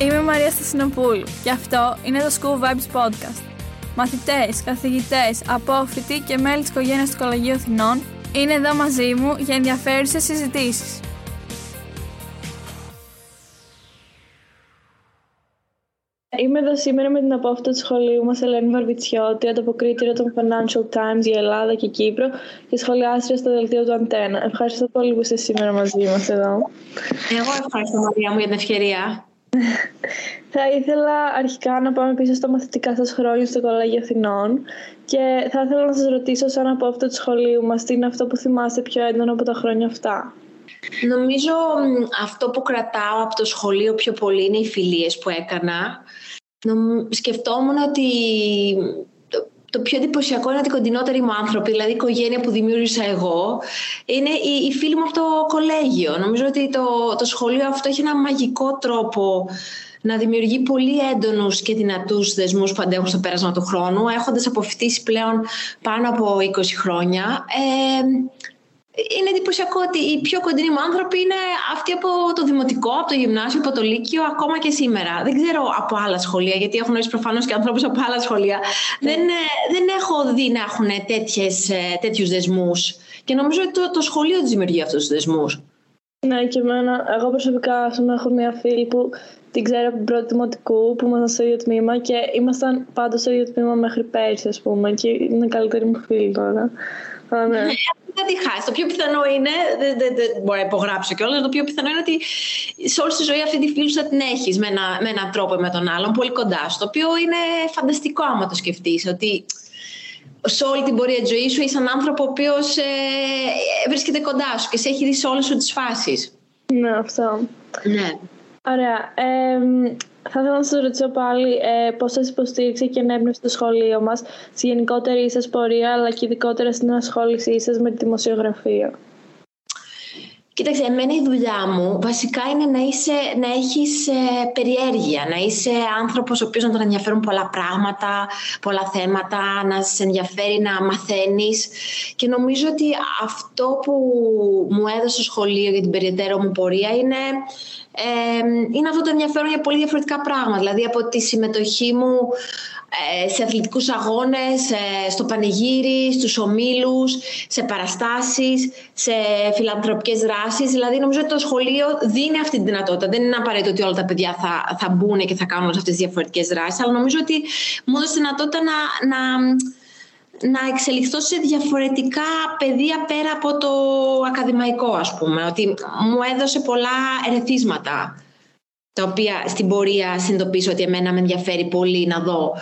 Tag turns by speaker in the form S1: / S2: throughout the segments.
S1: Είμαι η Μαρία Στασινοπούλου και αυτό είναι το School Vibes Podcast. Μαθητές, καθηγητές, απόφοιτοι και μέλη της οικογένειας του Κολεγίου Αθηνών είναι εδώ μαζί μου για ενδιαφέρουσες συζητήσεις. Είμαι εδώ σήμερα με την απόφυτο του σχολείου μας Ελένη Βαρβιτσιώτη, ανταποκρίτρια των Financial Times για Ελλάδα και Κύπρο και σχολιάστρια στο δελτίο του Αντένα. Ευχαριστώ πολύ που είστε σήμερα μαζί μας εδώ.
S2: Εγώ ευχαριστώ Μαρία μου για την ευκαιρία.
S1: Θα ήθελα αρχικά να πάμε πίσω στα μαθητικά σας χρόνια στο Κολέγιο Αθηνών και θα ήθελα να σας ρωτήσω σαν απόφυτο του σχολείου μας τι είναι αυτό που θυμάστε πιο έντονο από τα χρόνια αυτά;
S2: Νομίζω αυτό που κρατάω από το σχολείο πιο πολύ είναι οι φιλίες που έκανα. Σκεφτόμουν ότι το πιο εντυπωσιακό είναι ότι οι κοντινότεροι μου άνθρωποι, δηλαδή η οικογένεια που δημιούργησα εγώ, είναι οι, οι φίλοι μου από το κολέγιο. Νομίζω ότι το, το σχολείο αυτό έχει ένα μαγικό τρόπο να δημιουργεί πολύ έντονους και δυνατούς δεσμούς που αντέχουν στο πέρασμα του χρόνου, έχοντας αποφυτίσει πλέον πάνω από 20 χρόνια. Ε, είναι εντυπωσιακό ότι οι πιο κοντινοί μου άνθρωποι είναι αυτοί από το δημοτικό, από το γυμνάσιο, από το λύκειο, ακόμα και σήμερα. Δεν ξέρω από άλλα σχολεία, γιατί έχω γνωρίσει προφανώς και ανθρώπους από άλλα σχολεία. Ναι. Δεν, ε, δεν έχω δει να έχουν τέτοιους δεσμούς. Και νομίζω ότι το, το σχολείο τους δημιουργεί αυτούς τους δεσμούς.
S1: Ναι, και εμένα, εγώ προσωπικά έχω μια φίλη που την ξέρω από την πρώτη δημοτικού που ήμασταν στο ίδιο τμήμα και ήμασταν πάντα στο ίδιο τμήμα μέχρι πέρσι, ας πούμε. Και είναι καλύτερη μου φίλη τώρα.
S2: Ναι. Ναι δεν τη χάσει. Το πιο πιθανό είναι, δεν, δεν, δεν μπορώ να υπογράψω κιόλας, το πιο πιθανό είναι ότι σε όλη τη ζωή αυτή τη φίλη θα την έχεις με, ένα, με έναν τρόπο με τον άλλον, πολύ κοντά σου. Το οποίο είναι φανταστικό άμα το σκεφτείς. Ότι σε όλη την πορεία της ζωής σου είσαι έναν άνθρωπο ο οποίος ε, βρίσκεται κοντά σου και σε έχει δει σε όλες σου τις φάσεις.
S1: Ναι, αυτό.
S2: Ναι.
S1: Ωραία. Ε, θα ήθελα να σας ρωτήσω πάλι ε, πώς σας υποστήριξε και ενέπνευσε το σχολείο μας στη γενικότερη σα πορεία, αλλά και ειδικότερα στην ασχόλησή σας με τη δημοσιογραφία;
S2: Κοίταξε, εμένα η δουλειά μου βασικά είναι να, είσαι, να έχεις ε, περιέργεια, να είσαι άνθρωπος ο οποίος να τον ενδιαφέρουν πολλά πράγματα, πολλά θέματα, να σε ενδιαφέρει να μαθαίνεις και νομίζω ότι αυτό που μου έδωσε το σχολείο για την περαιτέρω μου πορεία είναι είναι αυτό το ενδιαφέρον για πολύ διαφορετικά πράγματα. Δηλαδή από τη συμμετοχή μου ε, σε αθλητικούς αγώνες, ε, στο πανηγύρι, στους ομίλους, σε παραστάσεις, σε φιλανθρωπικές δράσεις. Δηλαδή νομίζω ότι το σχολείο δίνει αυτή τη δυνατότητα. Δεν είναι απαραίτητο ότι όλα τα παιδιά θα, θα μπουν και θα κάνουν αυτές τις διαφορετικές δράσεις, αλλά νομίζω ότι μου έδωσε τη δυνατότητα να, να να εξελιχθώ σε διαφορετικά πεδία πέρα από το ακαδημαϊκό ας πούμε. Ότι μου έδωσε πολλά ερεθίσματα τα οποία στην πορεία συνειδητοποιήσω ότι εμένα με ενδιαφέρει πολύ να δω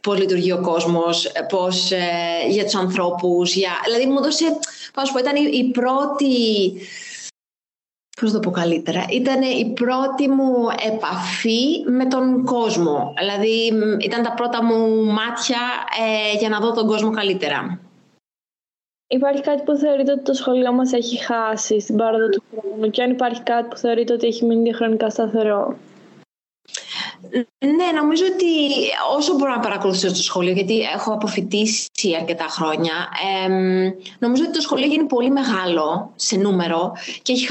S2: πώς λειτουργεί ο κόσμος, πώς ε, για τους ανθρώπους. Για... Δηλαδή μου έδωσε, πώς πω, ήταν η πρώτη πώς το πω καλύτερα, ήταν η πρώτη μου επαφή με τον κόσμο. Δηλαδή ήταν τα πρώτα μου μάτια ε, για να δω τον κόσμο καλύτερα.
S1: Υπάρχει κάτι που θεωρείτε ότι το σχολείο μας έχει χάσει στην πάροδο του χρόνου και αν υπάρχει κάτι που θεωρείτε ότι έχει μείνει διαχρονικά σταθερό;
S2: Ναι, νομίζω ότι όσο μπορώ να παρακολουθήσω στο σχολείο, γιατί έχω αποφοιτήσει αρκετά χρόνια, νομίζω ότι το σχολείο γίνει πολύ μεγάλο σε νούμερο και, έχει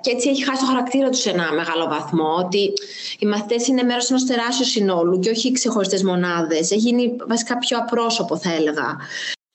S2: και έτσι έχει χάσει το χαρακτήρα του σε ένα μεγάλο βαθμό. Ότι οι μαθητές είναι μέρος ενός τεράστιου συνόλου και όχι ξεχωριστές μονάδες. Έχει γίνει βασικά πιο απρόσωπο, θα έλεγα.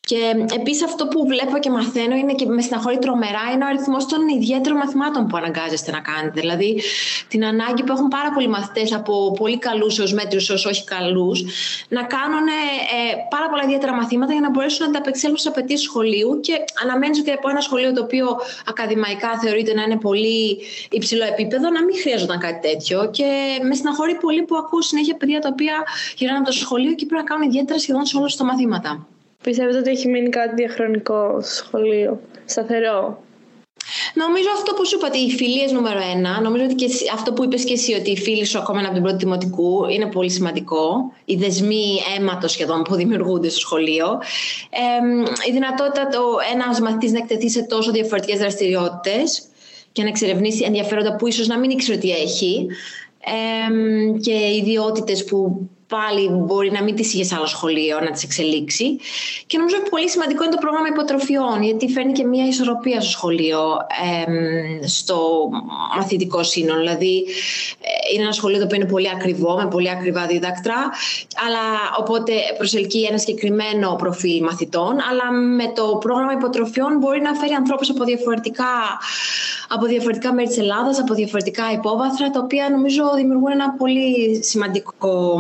S2: Και επίσης αυτό που βλέπω και μαθαίνω είναι και με συναχωρεί τρομερά είναι ο αριθμός των ιδιαίτερων μαθημάτων που αναγκάζεστε να κάνετε. Δηλαδή την ανάγκη που έχουν πάρα πολλοί μαθητές από πολύ καλούς έως μέτριους έως όχι καλούς να κάνουν ε, πάρα πολλά ιδιαίτερα μαθήματα για να μπορέσουν να ανταπεξέλθουν στι απαιτήσει σχολείου. Και αναμένεις ότι από ένα σχολείο το οποίο ακαδημαϊκά θεωρείται να είναι πολύ υψηλό επίπεδο να μην χρειαζόταν κάτι τέτοιο. Και με συναχωρεί πολύ που ακούω συνέχεια παιδιά τα οποία γυρνάνε από το σχολείο και πρέπει να κάνουν ιδιαίτερα σχεδόν σε όλα τα μαθήματα.
S1: Πιστεύετε ότι έχει μείνει κάτι διαχρονικό στο σχολείο, σταθερό;
S2: Νομίζω αυτό που σου είπα, οι φιλίες νούμερο ένα. Νομίζω ότι και αυτό που είπες και εσύ, ότι οι φίλοι σου ακόμα από την πρώτη δημοτικού είναι πολύ σημαντικό. Οι δεσμοί αίματος σχεδόν που δημιουργούνται στο σχολείο. Ε, η δυνατότητα το ένας μαθητής να εκτεθεί σε τόσο διαφορετικές δραστηριότητες και να εξερευνήσει ενδιαφέροντα που ίσως να μην ήξερε ότι έχει. Ε, και ιδιότητες που πάλι μπορεί να μην τις είχες σε άλλο σχολείο να τις εξελίξει. Και νομίζω ότι πολύ σημαντικό είναι το πρόγραμμα υποτροφιών, γιατί φέρνει και μια ισορροπία στο σχολείο, στο μαθητικό σύνολο. Δηλαδή, ε, είναι ένα σχολείο το οποίο είναι πολύ ακριβό, με πολύ ακριβά δίδακτρα, αλλά οπότε προσελκύει ένα συγκεκριμένο προφίλ μαθητών, αλλά με το πρόγραμμα υποτροφιών μπορεί να φέρει ανθρώπους από διαφορετικά, από διαφορετικά μέρη της Ελλάδας, από διαφορετικά υπόβαθρα, τα οποία νομίζω δημιουργούν ένα πολύ σημαντικό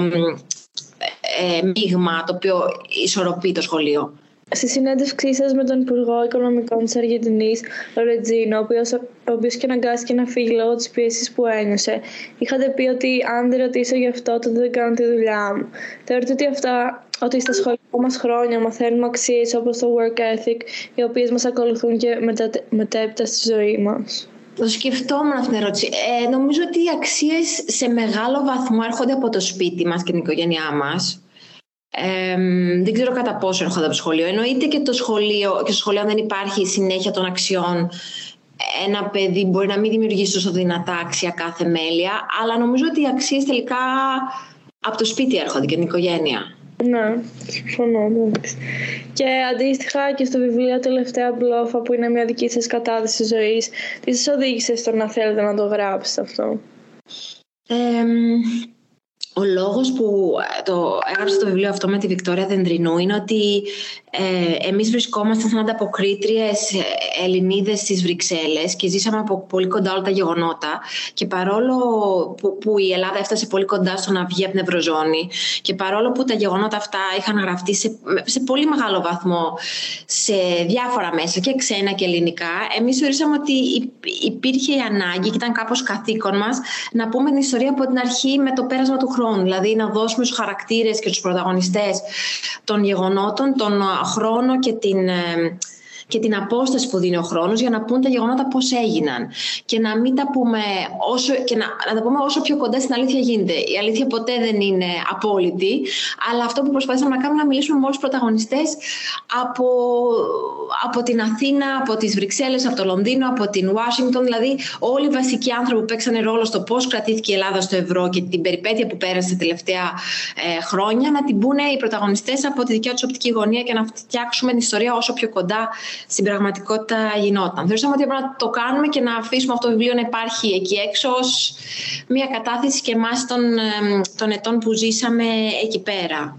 S2: ε, μείγμα το οποίο ισορροπεί το σχολείο.
S1: Στη συνέντευξή σας με τον Υπουργό Οικονομικών της Αργεντινής, Ρετζίνο, ο οποίο και αναγκάστηκε να φύγει λόγω της πίεσης που ένιωσε, είχατε πει ότι αν δεν ρωτήσω γι' αυτό, τότε δεν κάνω τη δουλειά μου. Θεωρείτε ότι αυτά ότι στα σχολικά μας χρόνια μαθαίνουμε αξίες όπως το work ethic, οι οποίες μας ακολουθούν και μετα... μετέπειτα στη ζωή μας;
S2: Το σκεφτόμουν αυτήν την ερώτηση. Ε, νομίζω ότι οι αξίες σε μεγάλο βαθμό έρχονται από το σπίτι μας και την οικογένειά μας. Ε, δεν ξέρω κατά πόσο έρχονται από το σχολείο. Εννοείται και το σχολείο, και στο σχολείο δεν υπάρχει συνέχεια των αξιών. Ένα παιδί μπορεί να μην δημιουργήσει τόσο δυνατά αξιακά θεμέλια, αλλά νομίζω ότι οι αξίες τελικά από το σπίτι έρχονται και την οικογένεια.
S1: Ναι, συμφωνώ. Και αντίστοιχα και στο βιβλίο Τελευταία Μπλόφα που είναι μια δική σας κατάδυση ζωής, τις σας οδήγησες στο να θέλετε να το γράψετε αυτό;
S2: Ο λόγος που ε, το έγραψα το βιβλίο αυτό με τη Βικτόρια Δεντρινού είναι ότι ε, εμείς βρισκόμαστε σαν ανταποκρίτριες ε, Ελληνίδες στις Βρυξέλλες και ζήσαμε από πολύ κοντά όλα τα γεγονότα και παρόλο που, που η Ελλάδα έφτασε πολύ κοντά στο να βγει από την Ευρωζώνη και παρόλο που τα γεγονότα αυτά είχαν γραφτεί σε, σε πολύ μεγάλο βαθμό σε διάφορα μέσα και ξένα και ελληνικά, εμείς θεωρήσαμε ότι υπήρχε η ανάγκη και ήταν κάπως καθήκον μας να πούμε την ιστορία από την αρχή με το πέρασμα του χρόνου, δηλαδή να δώσουμε στους χαρακτήρες και στους πρωταγωνιστές των γεγονότων τον χρόνο και την ε, και την απόσταση που δίνει ο χρόνος για να πούν τα γεγονότα πώς έγιναν και να μην τα πούμε όσο, και να, να τα πούμε όσο πιο κοντά στην αλήθεια γίνεται. Η αλήθεια ποτέ δεν είναι απόλυτη, αλλά αυτό που προσπαθήσαμε να κάνουμε να μιλήσουμε με όλους τους πρωταγωνιστές από, από την Αθήνα, από τις Βρυξέλλες, από το Λονδίνο, από την Ουάσιγκτον, δηλαδή όλοι οι βασικοί άνθρωποι που παίξανε ρόλο στο πώς κρατήθηκε η Ελλάδα στο ευρώ και την περιπέτεια που πέρασε τα τελευταία ε, χρόνια, να την πούνε οι πρωταγωνιστές από τη δικιά τους οπτική γωνία και να φτιάξουμε την ιστορία όσο πιο κοντά στην πραγματικότητα γινόταν. Θεωρήσαμε ότι έπρεπε να το κάνουμε και να αφήσουμε αυτό το βιβλίο να υπάρχει εκεί έξω ως μια κατάθεση και εμάς των, των ετών που ζήσαμε εκεί πέρα.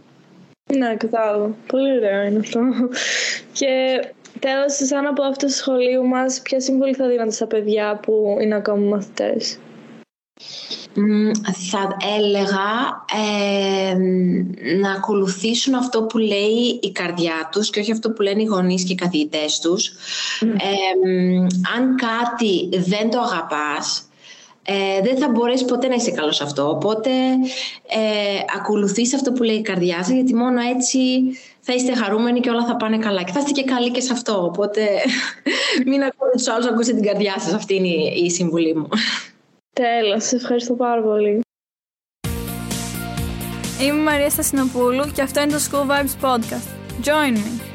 S1: Ναι, κατάλαβα. Πολύ ωραίο είναι αυτό. Και τέλος, σαν από αυτό το σχολείο μας, ποια συμβουλή θα δίνατε στα παιδιά που είναι ακόμα μαθητές;
S2: Θα έλεγα να ακολουθήσουν αυτό που λέει η καρδιά τους και όχι αυτό που λένε οι γονείς και οι καθηγητές τους. αν κάτι δεν το αγαπάς, ε, δεν θα μπορέσεις ποτέ να είσαι καλός σε αυτό. Οπότε ε, ακολουθείς αυτό που λέει η καρδιά σας, γιατί μόνο έτσι θα είστε χαρούμενοι και όλα θα πάνε καλά. Και θα είστε και καλοί και σε αυτό. Οπότε μην ακούτε τους άλλους, ακούσετε την καρδιά σας. Αυτή είναι η συμβουλή μου.
S1: Τέλος, σε ευχαριστώ πάρα πολύ.
S3: Είμαι η Μαρία Στασινοπούλου και αυτό είναι το School Vibes Podcast. Join me!